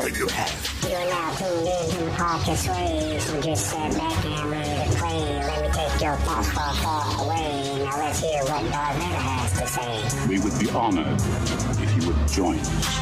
know you have. You are now tuned in to the podcast Sway, just sit back and ready to play. Let me take your thoughts far, far away. Now let's hear what Darth Vader has to say. We would be honored if you would join us.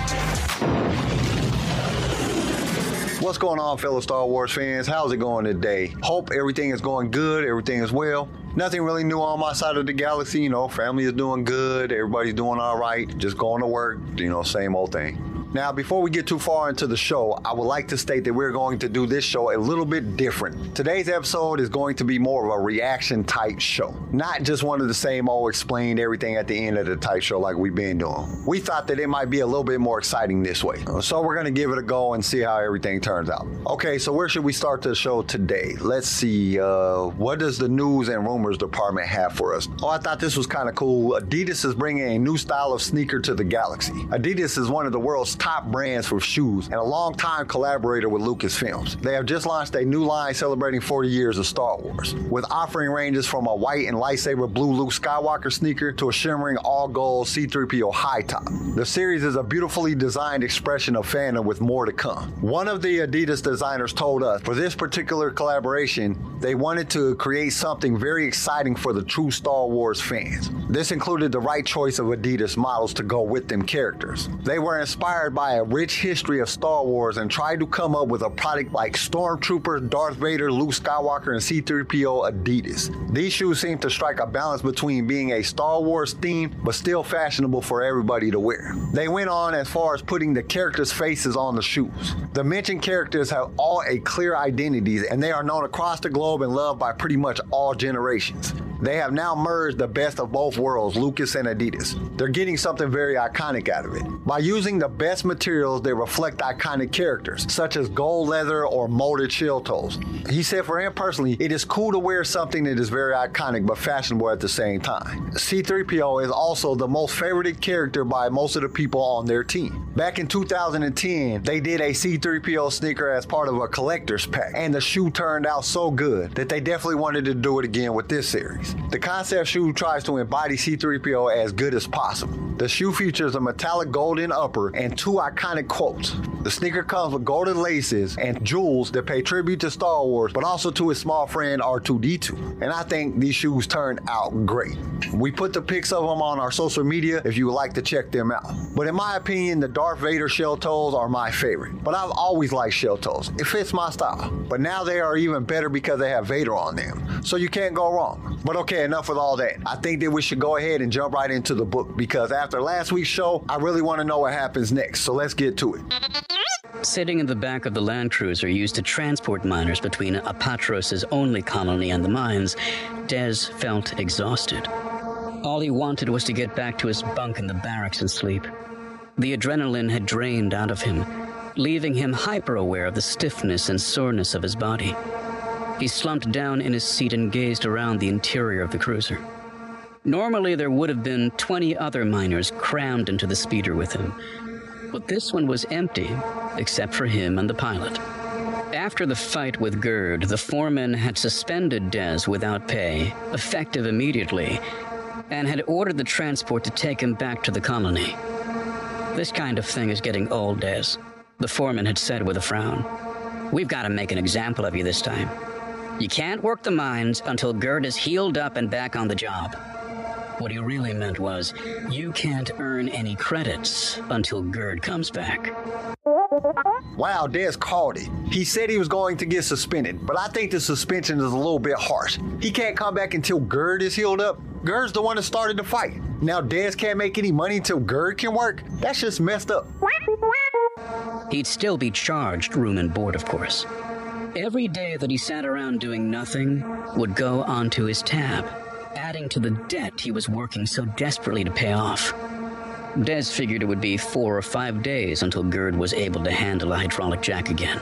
What's going on, fellow Star Wars fans? How's it going today? Hope everything is going good, everything is well. Nothing really new on my side of the galaxy, you know, family is doing good, everybody's doing all right, just going to work, you know, same old thing. Now, before we get too far into the show, I would like to state that we're going to do this show a little bit different. Today's episode is going to be more of a reaction type show, not just one of the same old explained everything at the end of the type show like we've been doing. We thought that it might be a little bit more exciting this way. So we're going to give it a go and see how everything turns out. Okay, so where should we start the show today? Let's see. Uh, what does the news and rumors department have for us? Oh, I thought this was kind of cool. Adidas is bringing a new style of sneaker to the galaxy. Adidas is one of the world's top brands for shoes and a long-time collaborator with Lucasfilms. They have just launched a new line celebrating 40 years of Star Wars, with offering ranges from a white and lightsaber blue Luke Skywalker sneaker to a shimmering all-gold C-3PO high top. The series is a beautifully designed expression of fandom with more to come. One of the Adidas designers told us for this particular collaboration, they wanted to create something very exciting for the true Star Wars fans. This included the right choice of Adidas models to go with them characters. They were inspired by a rich history of Star Wars and tried to come up with a product like Stormtrooper, Darth Vader, Luke Skywalker, and C3PO Adidas. These shoes seem to strike a balance between being a Star Wars theme but still fashionable for everybody to wear. They went on as far as putting the characters' faces on the shoes. The mentioned characters have all a clear identity and they are known across the globe and loved by pretty much all generations. They have now merged the best of both worlds, Lucas and Adidas. They're getting something very iconic out of it. By using the best materials, they reflect iconic characters, such as gold leather or molded shell toes. He said for him personally, it is cool to wear something that is very iconic but fashionable at the same time. C3PO is also the most favorited character by most of the people on their team. Back in 2010, they did a C3PO sneaker as part of a collector's pack, and the shoe turned out so good that they definitely wanted to do it again with this series. The concept shoe tries to embody C3PO as good as possible. The shoe features a metallic golden upper and two iconic quotes. The sneaker comes with golden laces and jewels that pay tribute to Star Wars, but also to his small friend R2D2. And I think these shoes turned out great. We put the pics of them on our social media if you would like to check them out. But in my opinion, the Darth Vader shell toes are my favorite. But I've always liked shell toes. It fits my style. But now they are even better because they have Vader on them. So you can't go wrong. But okay, enough with all that. I think that we should go ahead and jump right into the book because after last week's show, I really want to know what happens next. So let's get to it. Sitting in the back of the Land Cruiser used to transport miners between Apatros' only colony and the mines, Des felt exhausted. All he wanted was to get back to his bunk in the barracks and sleep. The adrenaline had drained out of him, leaving him hyper aware of the stiffness and soreness of his body. He slumped down in his seat and gazed around the interior of the cruiser. Normally, there would have been 20 other miners crammed into the speeder with him, but this one was empty, except for him and the pilot. After the fight with Gerd, the foreman had suspended Des without pay, effective immediately, and had ordered the transport to take him back to the colony. This kind of thing is getting old, Des, the foreman had said with a frown. We've got to make an example of you this time. You can't work the mines until Gerd is healed up and back on the job. What he really meant was, you can't earn any credits until Gerd comes back. Wow, Des called it. He said he was going to get suspended, but I think the suspension is a little bit harsh. He can't come back until Gerd is healed up. Gerd's the one that started the fight. Now Des can't make any money until Gerd can work? That's just messed up. He'd still be charged room and board, of course. Every day that he sat around doing nothing would go onto his tab, adding to the debt he was working so desperately to pay off. Des figured it would be four or five days until Gerd was able to handle a hydraulic jack again.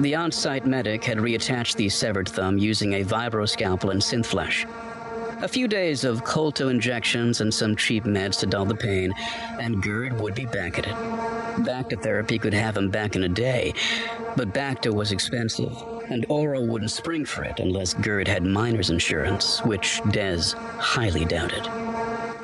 The on site medic had reattached the severed thumb using a vibroscalpel and synth flesh. A few days of kolto injections and some cheap meds to dull the pain, and Gerd would be back at it. Bacta therapy could have him back in a day, but Bacta was expensive, and Oro wouldn't spring for it unless Gerd had miner's insurance, which Des highly doubted.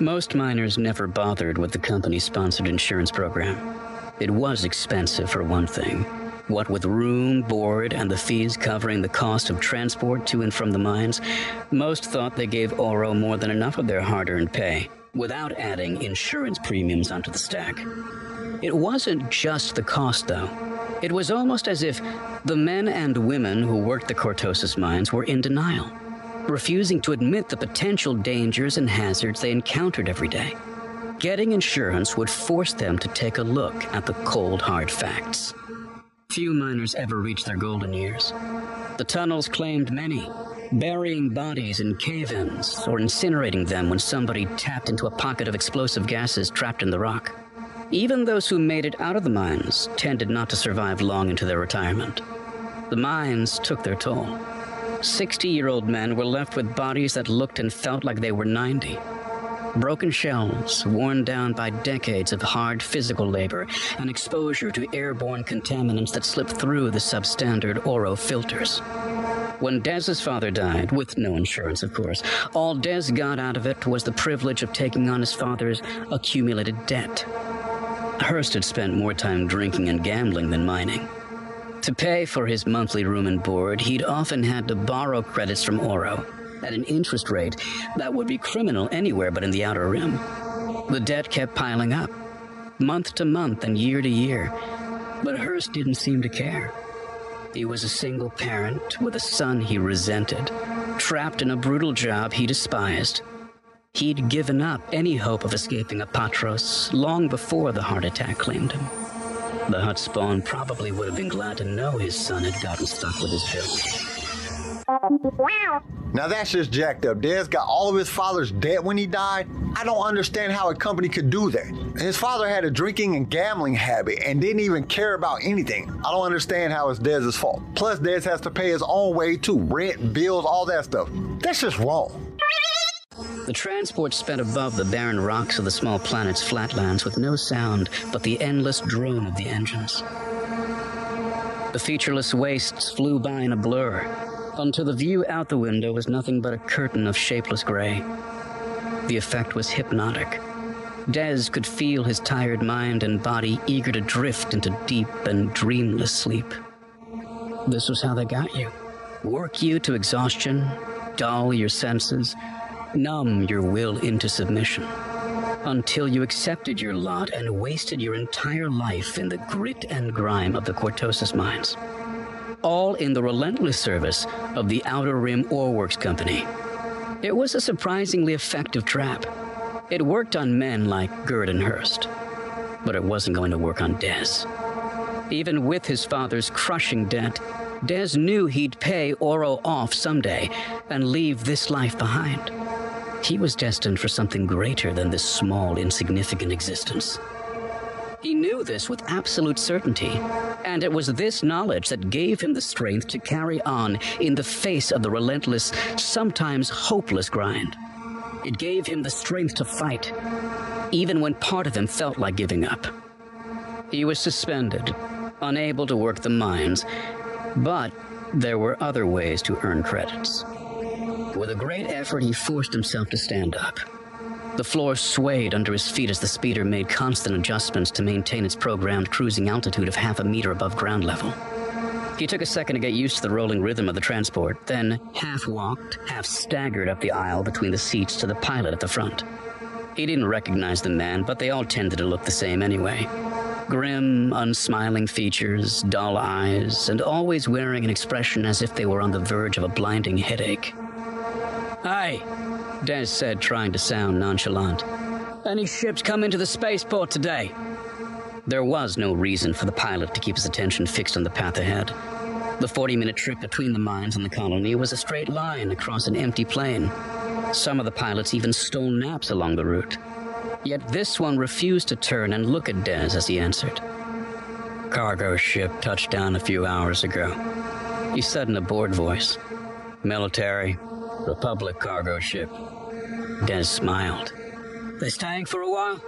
Most miners never bothered with the company sponsored insurance program. It was expensive, for one thing. What with room, board, and the fees covering the cost of transport to and from the mines, most thought they gave Oro more than enough of their hard earned pay, without adding insurance premiums onto the stack. It wasn't just the cost, though. It was almost as if the men and women who worked the Cortosis mines were in denial, refusing to admit the potential dangers and hazards they encountered every day. Getting insurance would force them to take a look at the cold, hard facts. Few miners ever reached their golden years. The tunnels claimed many, burying bodies in cave ins or incinerating them when somebody tapped into a pocket of explosive gases trapped in the rock. Even those who made it out of the mines tended not to survive long into their retirement. The mines took their toll. 60 year old men were left with bodies that looked and felt like they were 90 broken shells worn down by decades of hard physical labor and exposure to airborne contaminants that slipped through the substandard Oro filters. When Des's father died, with no insurance, of course, all Des got out of it was the privilege of taking on his father's accumulated debt. Hurst had spent more time drinking and gambling than mining. To pay for his monthly room and board, he'd often had to borrow credits from Oro at an interest rate that would be criminal anywhere but in the Outer Rim. The debt kept piling up, month to month and year to year, but Hurst didn't seem to care. He was a single parent with a son he resented, trapped in a brutal job he despised. He'd given up any hope of escaping Apatros long before the heart attack claimed him. The Hutt spawn probably would have been glad to know his son had gotten stuck with his villain. Now that's just jacked up. Des got all of his father's debt when he died. I don't understand how a company could do that. His father had a drinking and gambling habit and didn't even care about anything. I don't understand how it's Des's fault. Plus, Des has to pay his own way too rent, bills, all that stuff. That's just wrong. The transport sped above the barren rocks of the small planet's flatlands with no sound but the endless drone of the engines. The featureless wastes flew by in a blur, until the view out the window was nothing but a curtain of shapeless gray. The effect was hypnotic. Des could feel his tired mind and body eager to drift into deep and dreamless sleep. This was how they got you. Work you to exhaustion, dull your senses, numb your will into submission, until you accepted your lot and wasted your entire life in the grit and grime of the Cortosis mines all in the relentless service of the Outer Rim Ore Works Company. It was a surprisingly effective trap. It worked on men like Gerd and Hurst, but it wasn't going to work on Des. Even with his father's crushing debt, Des knew he'd pay Oro off someday and leave this life behind. He was destined for something greater than this small, insignificant existence. He knew this with absolute certainty, and it was this knowledge that gave him the strength to carry on in the face of the relentless, sometimes hopeless grind. It gave him the strength to fight, even when part of him felt like giving up. He was suspended, unable to work the mines, but there were other ways to earn credits. With a great effort, he forced himself to stand up. The floor swayed under his feet as the speeder made constant adjustments to maintain its programmed cruising altitude of half a meter above ground level. He took a second to get used to the rolling rhythm of the transport, then half walked, half staggered up the aisle between the seats to the pilot at the front. He didn't recognize the man, but they all tended to look the same anyway. Grim, unsmiling features, dull eyes, and always wearing an expression as if they were on the verge of a blinding headache. Hi, Des said, trying to sound nonchalant. Any ships come into the spaceport today? There was no reason for the pilot to keep his attention fixed on the path ahead. The 40 minute trip between the mines and the colony was a straight line across an empty plain. Some of the pilots even stole naps along the route. Yet this one refused to turn and look at Des as he answered. Cargo ship touched down a few hours ago. He said in a bored voice. Military, Republic cargo ship. Des smiled. They staying for a while?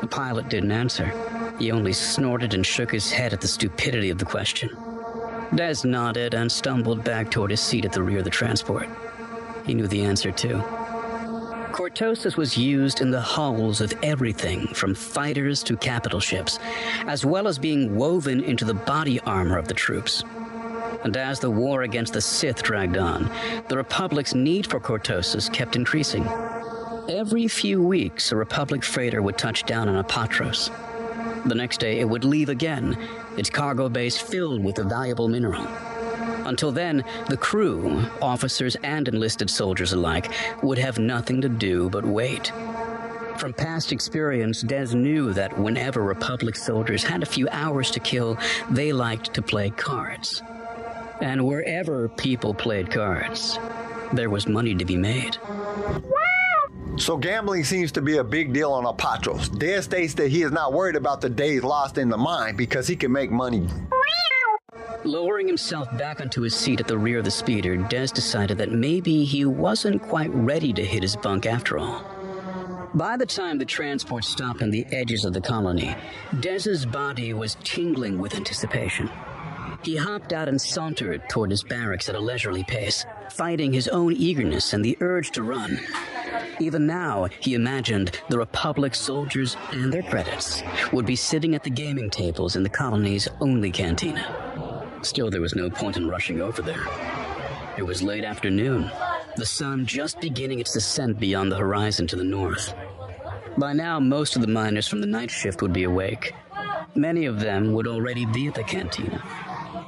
The pilot didn't answer. He only snorted and shook his head at the stupidity of the question. Des nodded and stumbled back toward his seat at the rear of the transport. He knew the answer, too. Cortosis was used in the hulls of everything from fighters to capital ships, as well as being woven into the body armor of the troops. And as the war against the Sith dragged on, the Republic's need for Cortosis kept increasing. Every few weeks, a Republic freighter would touch down on Apatros. The next day, it would leave again, its cargo base filled with the valuable mineral. Until then, the crew, officers and enlisted soldiers alike, would have nothing to do but wait. From past experience, Des knew that whenever Republic soldiers had a few hours to kill, they liked to play cards. And wherever people played cards, there was money to be made. So gambling seems to be a big deal on Apatros. Des states that he is not worried about the days lost in the mine because he can make money. Lowering himself back onto his seat at the rear of the speeder, Des decided that maybe he wasn't quite ready to hit his bunk after all. By the time the transport stopped on the edges of the colony, Des's body was tingling with anticipation. He hopped out and sauntered toward his barracks at a leisurely pace, fighting his own eagerness and the urge to run. Even now, he imagined the Republic soldiers and their credits would be sitting at the gaming tables in the colony's only cantina. Still, there was no point in rushing over there. It was late afternoon, the sun just beginning its descent beyond the horizon to the north. By now, most of the miners from the night shift would be awake. Many of them would already be at the cantina,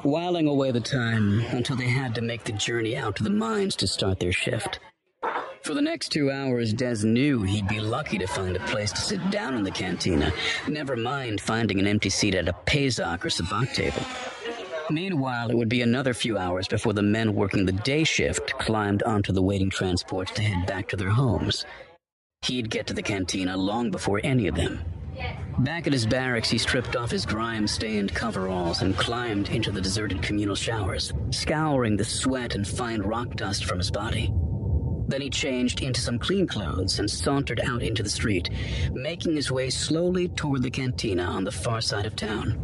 whiling away the time until they had to make the journey out to the mines to start their shift. For the next two hours, Des knew he'd be lucky to find a place to sit down in the cantina, never mind finding an empty seat at a Pazaak or Sabacc table. Meanwhile, it would be another few hours before the men working the day shift climbed onto the waiting transports to head back to their homes. He'd get to the cantina long before any of them. Back at his barracks, he stripped off his grime stained coveralls and climbed into the deserted communal showers, scouring the sweat and fine rock dust from his body. Then he changed into some clean clothes and sauntered out into the street, making his way slowly toward the cantina on the far side of town.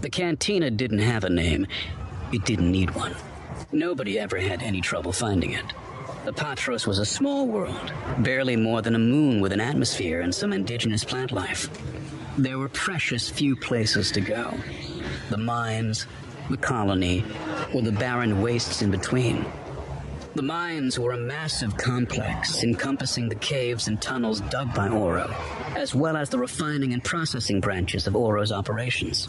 The cantina didn't have a name. It didn't need one. Nobody ever had any trouble finding it. Apatros was a small world, barely more than a moon with an atmosphere and some indigenous plant life. There were precious few places to go. The mines, the colony, or the barren wastes in between. The mines were a massive complex encompassing the caves and tunnels dug by Oro, as well as the refining and processing branches of Oro's operations.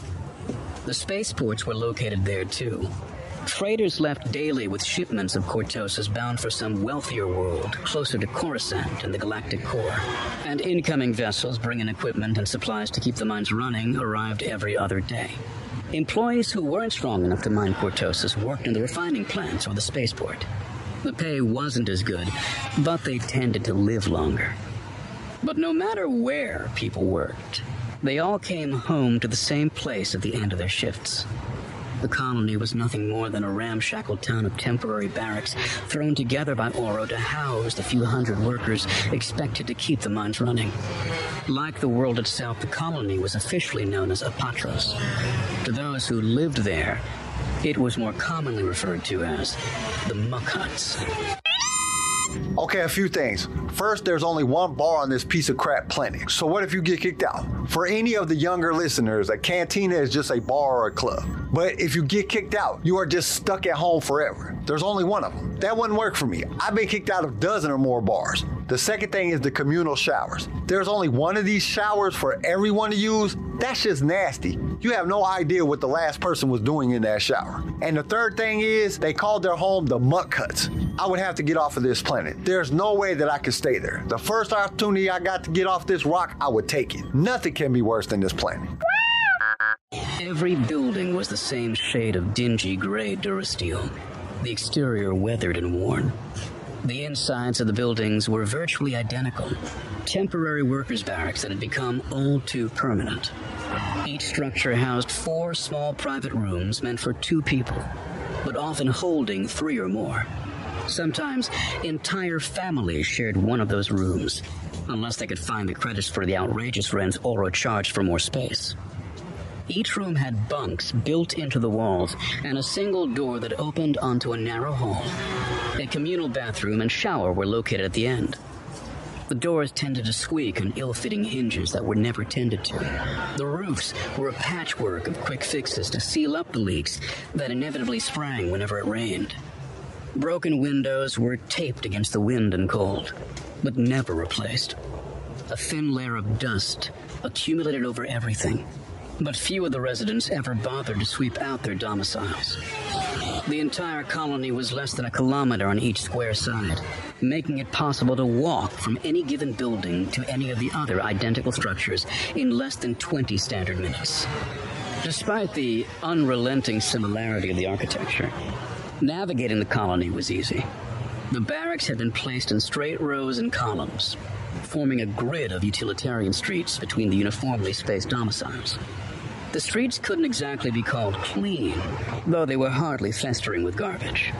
The spaceports were located there too. Freighters left daily with shipments of Cortosis bound for some wealthier world closer to Coruscant and the galactic core. And incoming vessels bringing equipment and supplies to keep the mines running arrived every other day. Employees who weren't strong enough to mine Cortosis worked in the refining plants or the spaceport. The pay wasn't as good, but they tended to live longer. But no matter where people worked, they all came home to the same place at the end of their shifts. The colony was nothing more than a ramshackle town of temporary barracks thrown together by Oro to house the few hundred workers expected to keep the mines running. Like the world itself, the colony was officially known as Apatros. To those who lived there, it was more commonly referred to as the muck huts. Okay, a few things. First, there's only one bar on this piece of crap planet. So what if you get kicked out? For any of the younger listeners, a cantina is just a bar or a club. But if you get kicked out, you are just stuck at home forever. There's only one of them. That wouldn't work for me. I've been kicked out of a dozen or more bars. The second thing is the communal showers. There's only one of these showers for everyone to use. That's just nasty. You have no idea what the last person was doing in that shower. And the third thing is they called their home the muck huts. I would have to get off of this planet. There's no way that I could stay there. The first opportunity I got to get off this rock, I would take it. Nothing can be worse than this planet. Every building was the same shade of dingy gray durasteel, the exterior weathered and worn. The insides of the buildings were virtually identical, temporary workers' barracks that had become all too permanent. Each structure housed four small private rooms meant for two people, but often holding three or more. Sometimes entire families shared one of those rooms, unless they could find the credits for the outrageous rents Oro charged for more space. Each room had bunks built into the walls and a single door that opened onto a narrow hall. A communal bathroom and shower were located at the end. The doors tended to squeak on ill fitting hinges that were never tended to. The roofs were a patchwork of quick fixes to seal up the leaks that inevitably sprang whenever it rained. Broken windows were taped against the wind and cold, but never replaced. A thin layer of dust accumulated over everything, but few of the residents ever bothered to sweep out their domiciles. The entire colony was less than a kilometer on each square side, making it possible to walk from any given building to any of the other identical structures in less than 20 standard minutes. Despite the unrelenting similarity of the architecture, navigating the colony was easy. The barracks had been placed in straight rows and columns, forming a grid of utilitarian streets between the uniformly spaced domiciles. The streets couldn't exactly be called clean, though they were hardly festering with garbage.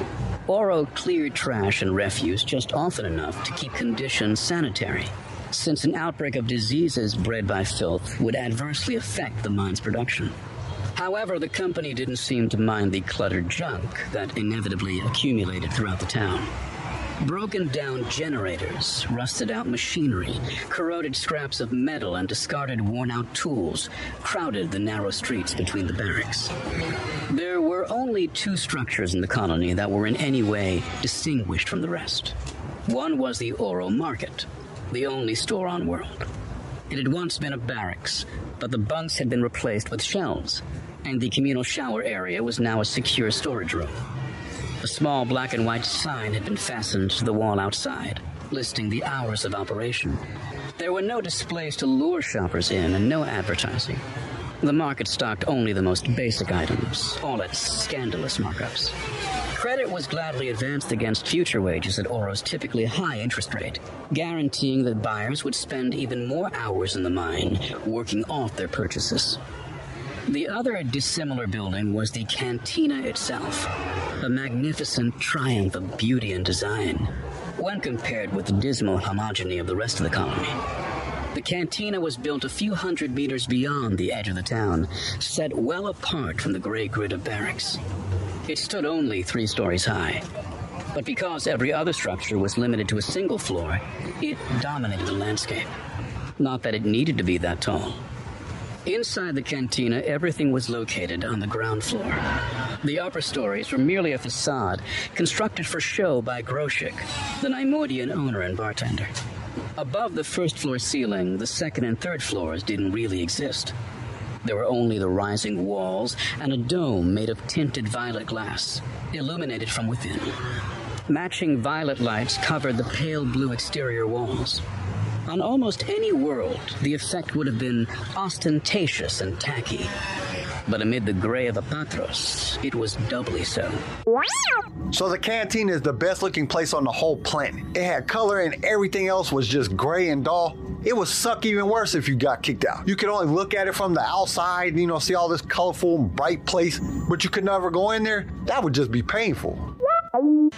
Oro cleared trash and refuse just often enough to keep conditions sanitary, since an outbreak of diseases bred by filth would adversely affect the mine's production. However, the company didn't seem to mind the cluttered junk that inevitably accumulated throughout the town. Broken down generators, rusted out machinery, corroded scraps of metal, and discarded worn out tools crowded the narrow streets between the barracks. There were only two structures in the colony that were in any way distinguished from the rest. One was the Oro Market, the only store on world. It had once been a barracks, but the bunks had been replaced with shelves, and the communal shower area was now a secure storage room. A small black and white sign had been fastened to the wall outside, listing the hours of operation. There were no displays to lure shoppers in and no advertising. The market stocked only the most basic items, all at scandalous markups. Credit was gladly advanced against future wages at Oro's typically high interest rate, guaranteeing that buyers would spend even more hours in the mine working off their purchases. The other dissimilar building was the cantina itself, a magnificent triumph of beauty and design, when compared with the dismal homogeny of the rest of the colony. The cantina was built a few hundred meters beyond the edge of the town, set well apart from the gray grid of barracks. It stood only three stories high, but because every other structure was limited to a single floor, it dominated the landscape. Not that it needed to be that tall. Inside the cantina, everything was located on the ground floor. The upper stories were merely a facade constructed for show by Groshik, the Neimoidian owner and bartender. Above the first floor ceiling, the second and third floors didn't really exist. There were only the rising walls and a dome made of tinted violet glass, illuminated from within. Matching violet lights covered the pale blue exterior walls. On almost any world, the effect would have been ostentatious and tacky. But amid the gray of Apatros, it was doubly so. So the canteen is the best looking place on the whole planet. It had color and everything else was just gray and dull. It would suck even worse if you got kicked out. You could only look at it from the outside, you know, see all this colorful and bright place, but you could never go in there. That would just be painful.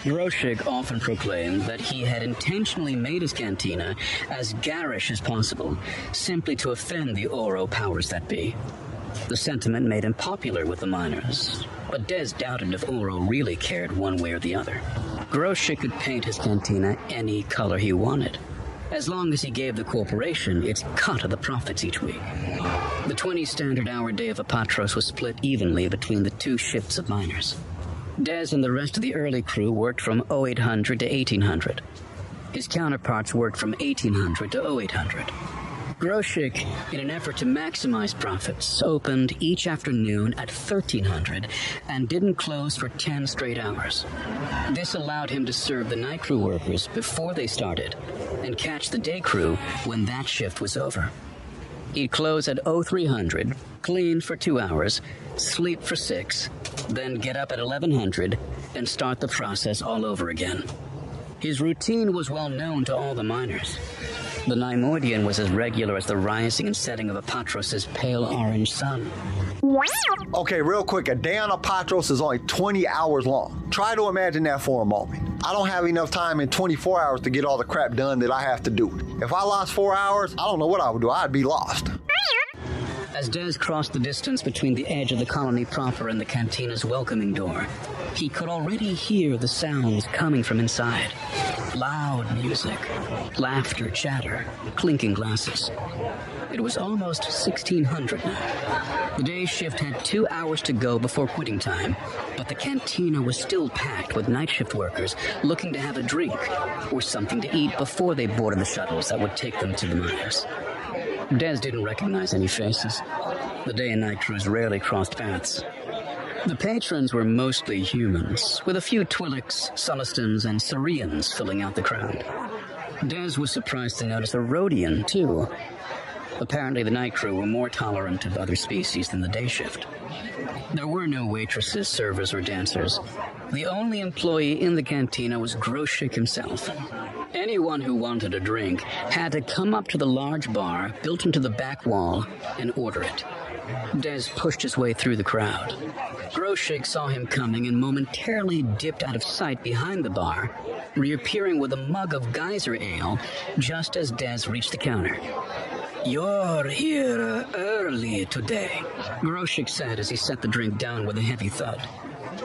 Groshik often proclaimed that he had intentionally made his cantina as garish as possible, simply to offend the Oro powers that be. The sentiment made him popular with the miners, but Des doubted if Oro really cared one way or the other. Groshik could paint his cantina any color he wanted, as long as he gave the corporation its cut of the profits each week. The 20 standard hour day of Apatros was split evenly between the two shifts of miners. Des and the rest of the early crew worked from 0800 to 1800. His counterparts worked from 1800 to 0800. Groshik, in an effort to maximize profits, opened each afternoon at 1300 and didn't close for 10 straight hours. This allowed him to serve the night crew workers before they started and catch the day crew when that shift was over. He'd close at 0300, clean for two hours, sleep for six, then get up at 1100 and start the process all over again. His routine was well known to all the miners. The Neimoidian was as regular as the rising and setting of Apatros' pale orange sun. Okay, real quick, a day on Apatros is only 20 hours long. Try to imagine that for a moment. I don't have enough time in 24 hours to get all the crap done that I have to do. If I lost four hours, I don't know what I would do. I'd be lost. As Des crossed the distance between the edge of the colony proper and the cantina's welcoming door, he could already hear the sounds coming from inside. Loud music, laughter, chatter, clinking glasses. It was almost 1600 now. The day shift had two hours to go before quitting time, but the cantina was still packed with night shift workers looking to have a drink or something to eat before they boarded the shuttles that would take them to the mines. Des didn't recognize any faces. The day and night crews rarely crossed paths. The patrons were mostly humans, with a few Twi'leks, Sullustans, and Saurians filling out the crowd. Des was surprised to notice a Rodian, too. Apparently, the night crew were more tolerant of other species than the day shift. There were no waitresses, servers, or dancers. The only employee in the cantina was Groshik himself. Anyone who wanted a drink had to come up to the large bar built into the back wall and order it. Des pushed his way through the crowd. Groshik saw him coming and momentarily dipped out of sight behind the bar, reappearing with a mug of geyser ale just as Des reached the counter. You're here early today, Groshik said as he set the drink down with a heavy thud.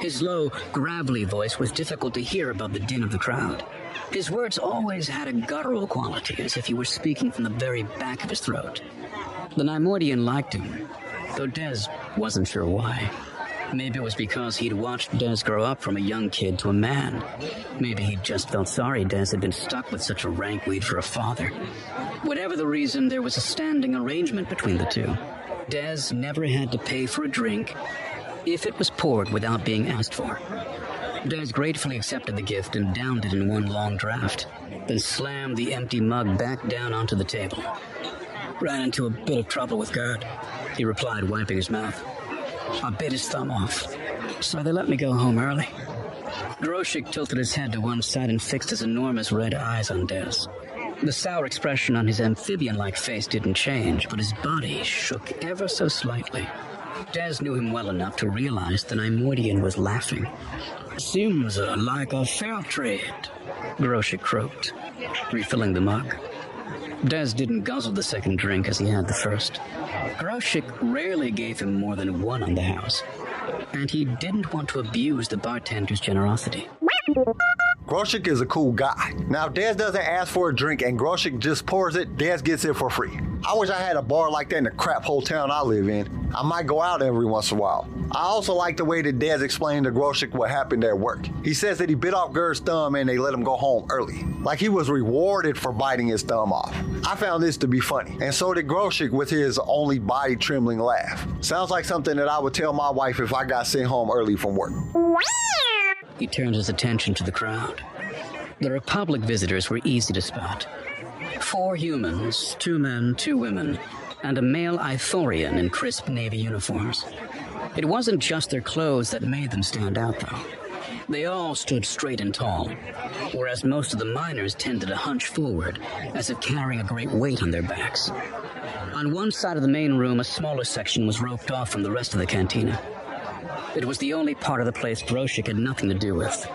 His low, gravelly voice was difficult to hear above the din of the crowd. His words always had a guttural quality, as if he were speaking from the very back of his throat. The Neimoidian liked him, though Des wasn't sure why. Maybe it was because he'd watched Des grow up from a young kid to a man. Maybe he just felt sorry Des had been stuck with such a rank weed for a father. Whatever the reason, there was a standing arrangement between the two. Des never had to pay for a drink if it was poured without being asked for. Des gratefully accepted the gift and downed it in one long draught, then slammed the empty mug back down onto the table. Ran into a bit of trouble with Gerd, he replied, wiping his mouth. I bit his thumb off, so they let me go home early. Groshik tilted his head to one side and fixed his enormous red eyes on Des. The sour expression on his amphibian like face didn't change, but his body shook ever so slightly. Des knew him well enough to realize the Neimoidian was laughing. Seems uh, like a fair trade, Groshik croaked, refilling the mug. Des didn't guzzle the second drink as he had the first. Groshik rarely gave him more than one on the house, and he didn't want to abuse the bartender's generosity. Groshik is a cool guy. Now, Des doesn't ask for a drink and Groshik just pours it, Des gets it for free. I wish I had a bar like that in the crap hole town I live in. I might go out every once in a while. I also like the way that Des explained to Groshik what happened at work. He says that he bit off Gerd's thumb and they let him go home early. Like he was rewarded for biting his thumb off. I found this to be funny, and so did Groshik with his only body trembling laugh. Sounds like something that I would tell my wife if I got sent home early from work. He turned his attention to the crowd. The Republic visitors were easy to spot. Four humans, two men, two women, and a male Ithorian in crisp Navy uniforms. It wasn't just their clothes that made them stand out, though. They all stood straight and tall, whereas most of the miners tended to hunch forward, as if carrying a great weight on their backs. On one side of the main room, a smaller section was roped off from the rest of the cantina. It was the only part of the place Groshik had nothing to do with.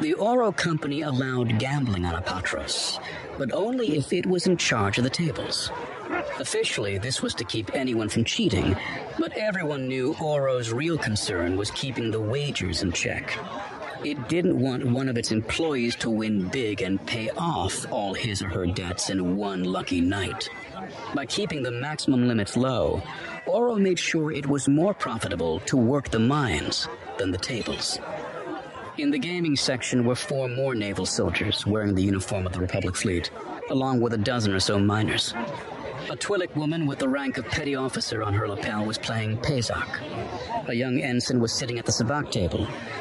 The Oro Company allowed gambling on Apatros, but only if it was in charge of the tables. Officially, this was to keep anyone from cheating, but everyone knew Oro's real concern was keeping the wagers in check. It didn't want one of its employees to win big and pay off all his or her debts in one lucky night. By keeping the maximum limits low, Oro made sure it was more profitable to work the mines than the tables. In the gaming section were four more naval soldiers wearing the uniform of the Republic fleet, along with a dozen or so miners. A Twi'lek woman with the rank of petty officer on her lapel was playing Pazaak. A young ensign was sitting at the sabacc table,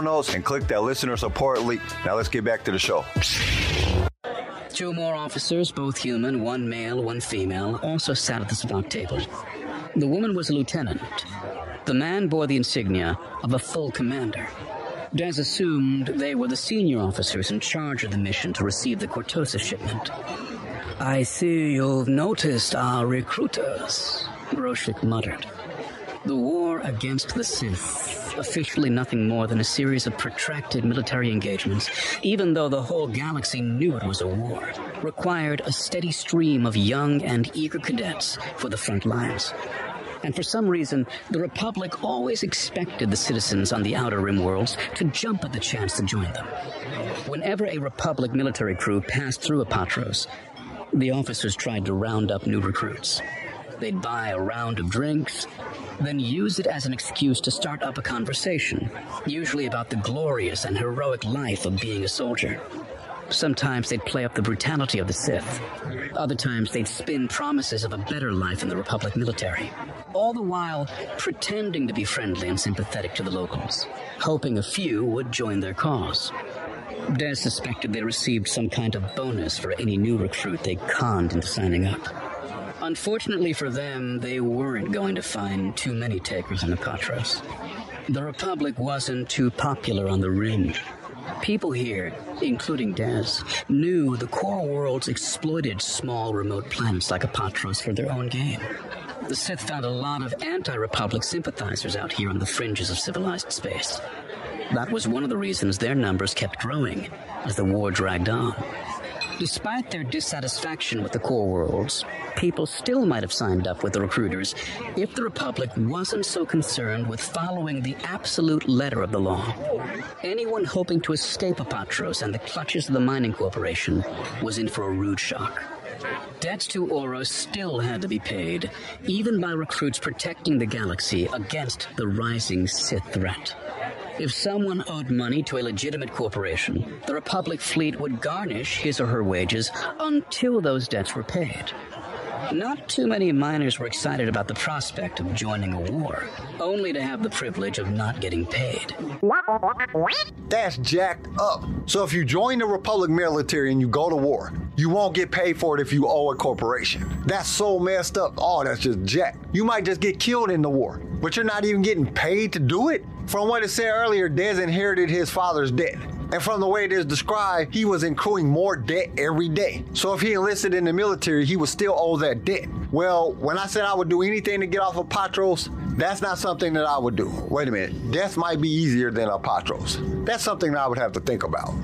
notes and click that listener support link. Now let's get back to the show. Two more officers, both human, one male, one female, also sat at the sabacc table. The woman was a lieutenant. The man bore the insignia of a full commander. Des assumed they were the senior officers in charge of the mission to receive the Cortosis shipment. I see you've noticed our recruiters, Groshik muttered. The war against the Sith, officially nothing more than a series of protracted military engagements, even though the whole galaxy knew it was a war, required a steady stream of young and eager cadets for the front lines. And for some reason, the Republic always expected the citizens on the Outer Rim worlds to jump at the chance to join them. Whenever a Republic military crew passed through Apatros, the officers tried to round up new recruits. They'd buy a round of drinks, then use it as an excuse to start up a conversation, usually about the glorious and heroic life of being a soldier. Sometimes they'd play up the brutality of the Sith. Other times they'd spin promises of a better life in the Republic military. All the while pretending to be friendly and sympathetic to the locals, hoping a few would join their cause. Des suspected they received some kind of bonus for any new recruit they conned into signing up. Unfortunately for them, they weren't going to find too many takers on Apatros. The Republic wasn't too popular on the Rim. People here, including Des, knew the core worlds exploited small remote planets like Apatros for their own gain. The Sith found a lot of anti-Republic sympathizers out here on the fringes of civilized space. That was one of the reasons their numbers kept growing as the war dragged on. Despite their dissatisfaction with the core worlds, people still might have signed up with the recruiters if the Republic wasn't so concerned with following the absolute letter of the law. Anyone hoping to escape Apatros and the clutches of the mining corporation was in for a rude shock. Debts to Oros still had to be paid, even by recruits protecting the galaxy against the rising Sith threat. If someone owed money to a legitimate corporation, the Republic fleet would garnish his or her wages until those debts were paid. Not too many miners were excited about the prospect of joining a war, only to have the privilege of not getting paid. That's jacked up. So if you join the Republic military and you go to war, you won't get paid for it if you owe a corporation. That's so messed up. Oh, that's just jacked. You might just get killed in the war, but you're not even getting paid to do it? From what it said earlier, Des inherited his father's debt. And from the way it is described, he was accruing more debt every day. So if he enlisted in the military, he would still owe that debt. Well, when I said I would do anything to get off of Patros, that's not something that I would do. Wait a minute. Death might be easier than Apatros. That's something that I would have to think about.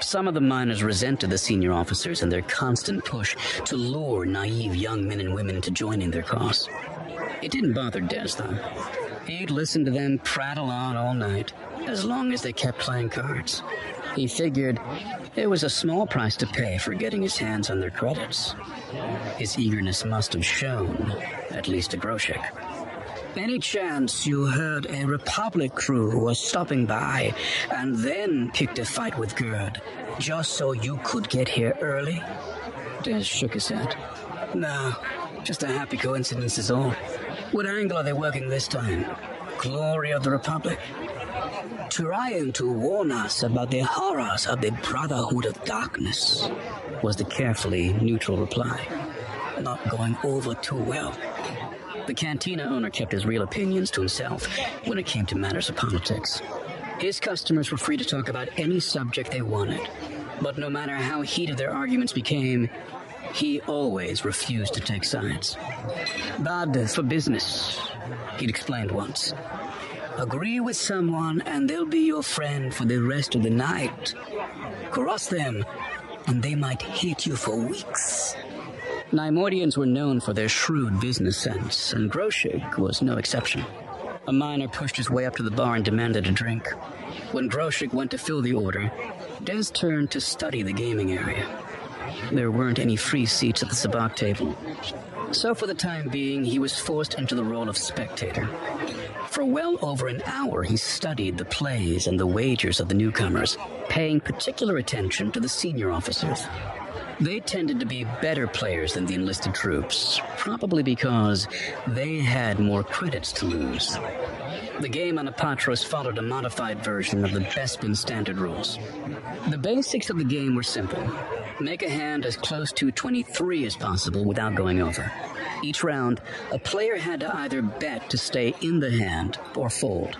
Some of the miners resented the senior officers and their constant push to lure naive young men and women into joining their cause. It didn't bother Des, though. He'd listen to them prattle on all night, as long as they kept playing cards. He figured it was a small price to pay for getting his hands on their credits. His eagerness must have shown, at least to Groshik. Any chance you heard a Republic crew was stopping by and then picked a fight with Gerd, just so you could get here early? Des shook his head. No, just a happy coincidence is all. What angle are they working this time? Glory of the Republic? Trying to warn us about the horrors of the Brotherhood of Darkness, was the carefully neutral reply. Not going over too well. The cantina owner kept his real opinions to himself when it came to matters of politics. His customers were free to talk about any subject they wanted, but no matter how heated their arguments became, he always refused to take sides. Bad uh, for business, he'd explained once. Agree with someone and they'll be your friend for the rest of the night. Cross them and they might hate you for weeks. Neimoidians were known for their shrewd business sense, and Groshik was no exception. A miner pushed his way up to the bar and demanded a drink. When Groshik went to fill the order, Des turned to study the gaming area. There weren't any free seats at the sabacc table. So for the time being, he was forced into the role of spectator. For well over an hour, he studied the plays and the wagers of the newcomers, paying particular attention to the senior officers. They tended to be better players than the enlisted troops, probably because they had more credits to lose. The game on Apatros followed a modified version of the Bespin standard rules. The basics of the game were simple. Make a hand as close to 23 as possible without going over. Each round, a player had to either bet to stay in the hand or fold.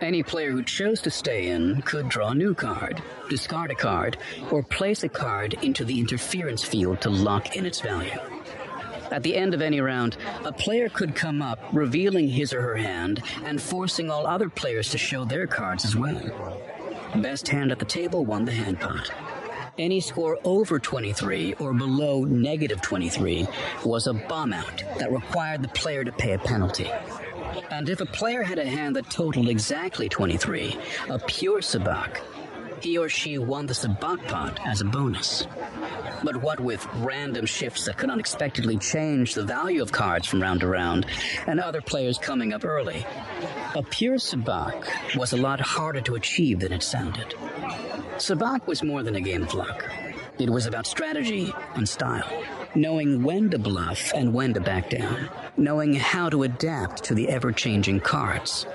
Any player who chose to stay in could draw a new card, discard a card, or place a card into the interference field to lock in its value. At the end of any round, a player could come up, revealing his or her hand and forcing all other players to show their cards as well. Best hand at the table won the hand pot. Any score over 23 or below negative 23 was a bomb out that required the player to pay a penalty. And if a player had a hand that totaled exactly 23, a pure sabacc, he or she won the sabacc pot as a bonus. But what with random shifts that could unexpectedly change the value of cards from round to round, and other players coming up early, a pure sabacc was a lot harder to achieve than it sounded. Sabacc was more than a game of luck. It was about strategy and style, knowing when to bluff and when to back down, knowing how to adapt to the ever changing cards.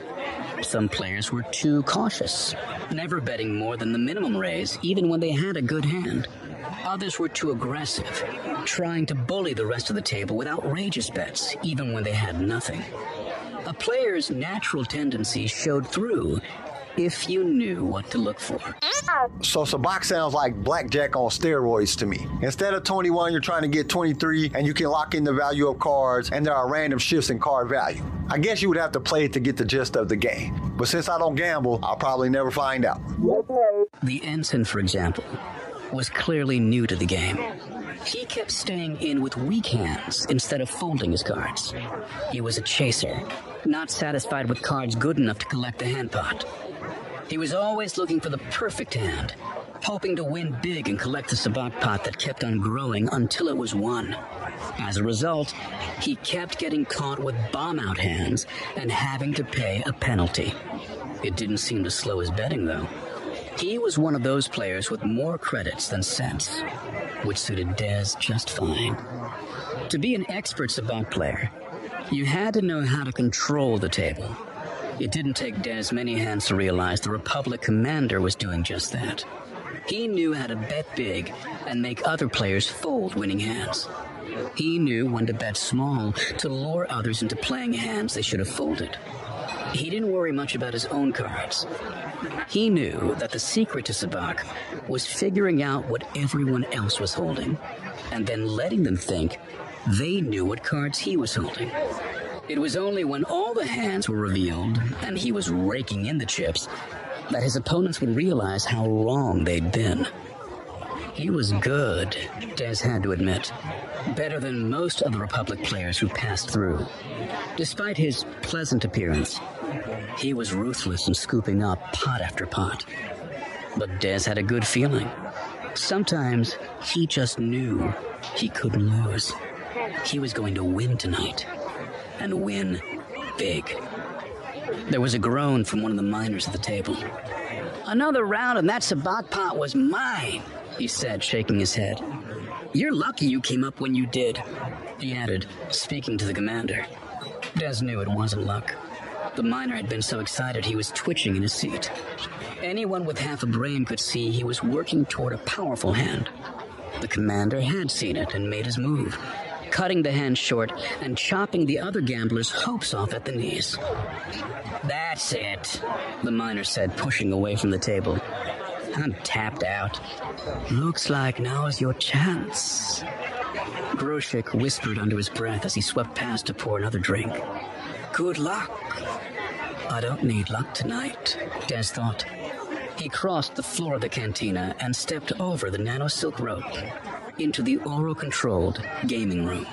Some players were too cautious, never betting more than the minimum raise, even when they had a good hand. Others were too aggressive, trying to bully the rest of the table with outrageous bets, even when they had nothing. A player's natural tendencies showed through if you knew what to look for. So Sabacc sounds like blackjack on steroids to me. Instead of 21, you're trying to get 23, and you can lock in the value of cards, and there are random shifts in card value. I guess you would have to play it to get the gist of the game. But since I don't gamble, I'll probably never find out. The ensign, for example, was clearly new to the game. He kept staying in with weak hands instead of folding his cards. He was a chaser, not satisfied with cards good enough to collect the hand pot. He was always looking for the perfect hand, hoping to win big and collect the sabacc pot that kept on growing until it was won. As a result, he kept getting caught with bomb out hands and having to pay a penalty. It didn't seem to slow his betting, though. He was one of those players with more credits than sense, which suited Des just fine. To be an expert sabacc player, you had to know how to control the table. It didn't take Des many hands to realize the Republic commander was doing just that. He knew how to bet big and make other players fold winning hands. He knew when to bet small to lure others into playing hands they should have folded. He didn't worry much about his own cards. He knew that the secret to Sabacc was figuring out what everyone else was holding, and then letting them think they knew what cards he was holding. It was only when all the hands were revealed and he was raking in the chips that his opponents would realize how wrong they'd been. He was good, Des had to admit. Better than most of the Republic players who passed through. Despite his pleasant appearance, he was ruthless in scooping up pot after pot. But Des had a good feeling. Sometimes he just knew he couldn't lose. He was going to win tonight. And win big. There was a groan from one of the miners at the table. Another round and that sabacc pot was mine, he said, shaking his head. You're lucky you came up when you did, he added, speaking to the commander. Des knew it wasn't luck. The miner had been so excited he was twitching in his seat. Anyone with half a brain could see he was working toward a powerful hand. The commander had seen it and made his move, cutting the hand short and chopping the other gambler's hopes off at the knees. That's it, the miner said, pushing away from the table. I'm tapped out. Looks like now's your chance. Groshik whispered under his breath as he swept past to pour another drink. Good luck. I don't need luck tonight, Des thought. He crossed the floor of the cantina and stepped over the nano silk rope into the Oro controlled gaming room.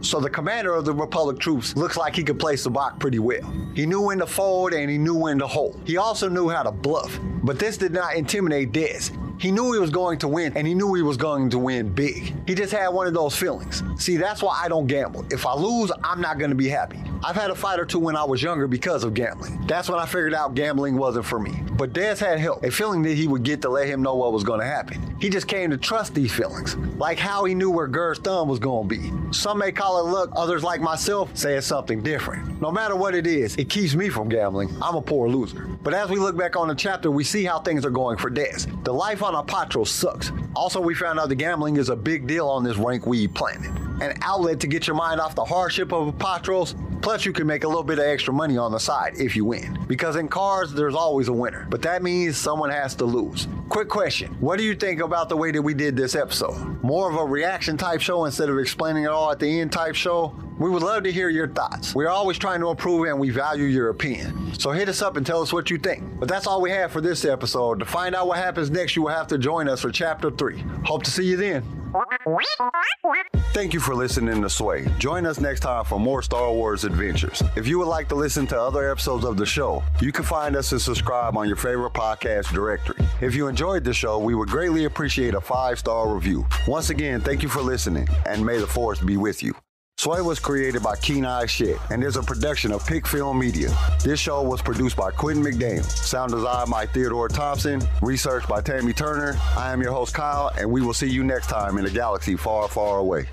So the commander of the Republic troops looks like he could play Sabacc pretty well. He knew when to fold and he knew when to hold. He also knew how to bluff, but this did not intimidate Des. He knew he was going to win and he knew he was going to win big. He just had one of those feelings. See, that's why I don't gamble. If I lose, I'm not going to be happy. I've had a fight or two when I was younger because of gambling. That's when I figured out gambling wasn't for me. But Des had help, a feeling that he would get to let him know what was going to happen. He just came to trust these feelings, like how he knew where Gerd's thumb was going to be. Some may call it luck, others like myself say it's something different. No matter what it is, it keeps me from gambling. I'm a poor loser. But as we look back on the chapter, we see how things are going for Des. The life on Apatros sucks. Also, we found out the gambling is a big deal on this rank weed planet. an outlet to get your mind off the hardship of Patros. Plus, you can make a little bit of extra money on the side if you win. Because in cars, there's always a winner, but that means someone has to lose. Quick question What do you think about the way that we did this episode? More of a reaction type show instead of explaining it all at the end type show? We would love to hear your thoughts. We're always trying to improve and we value your opinion. So hit us up and tell us what you think. But that's all we have for this episode. To find out what happens next, you will have to join us for chapter 3. Hope to see you then. Thank you for listening to Sway. Join us next time for more Star Wars adventures. If you would like to listen to other episodes of the show, you can find us and subscribe on your favorite podcast directory. If you enjoyed the show, we would greatly appreciate a five star review. Once again, thank you for listening, and may the force be with you. Sway was created by Keen Eye Shit and is a production of Pick Film Media. This show was produced by Quentin McDaniel, sound design by Theodore Thompson, research by Tammy Turner. I am your host Kyle, and we will see you next time in a galaxy far, far away.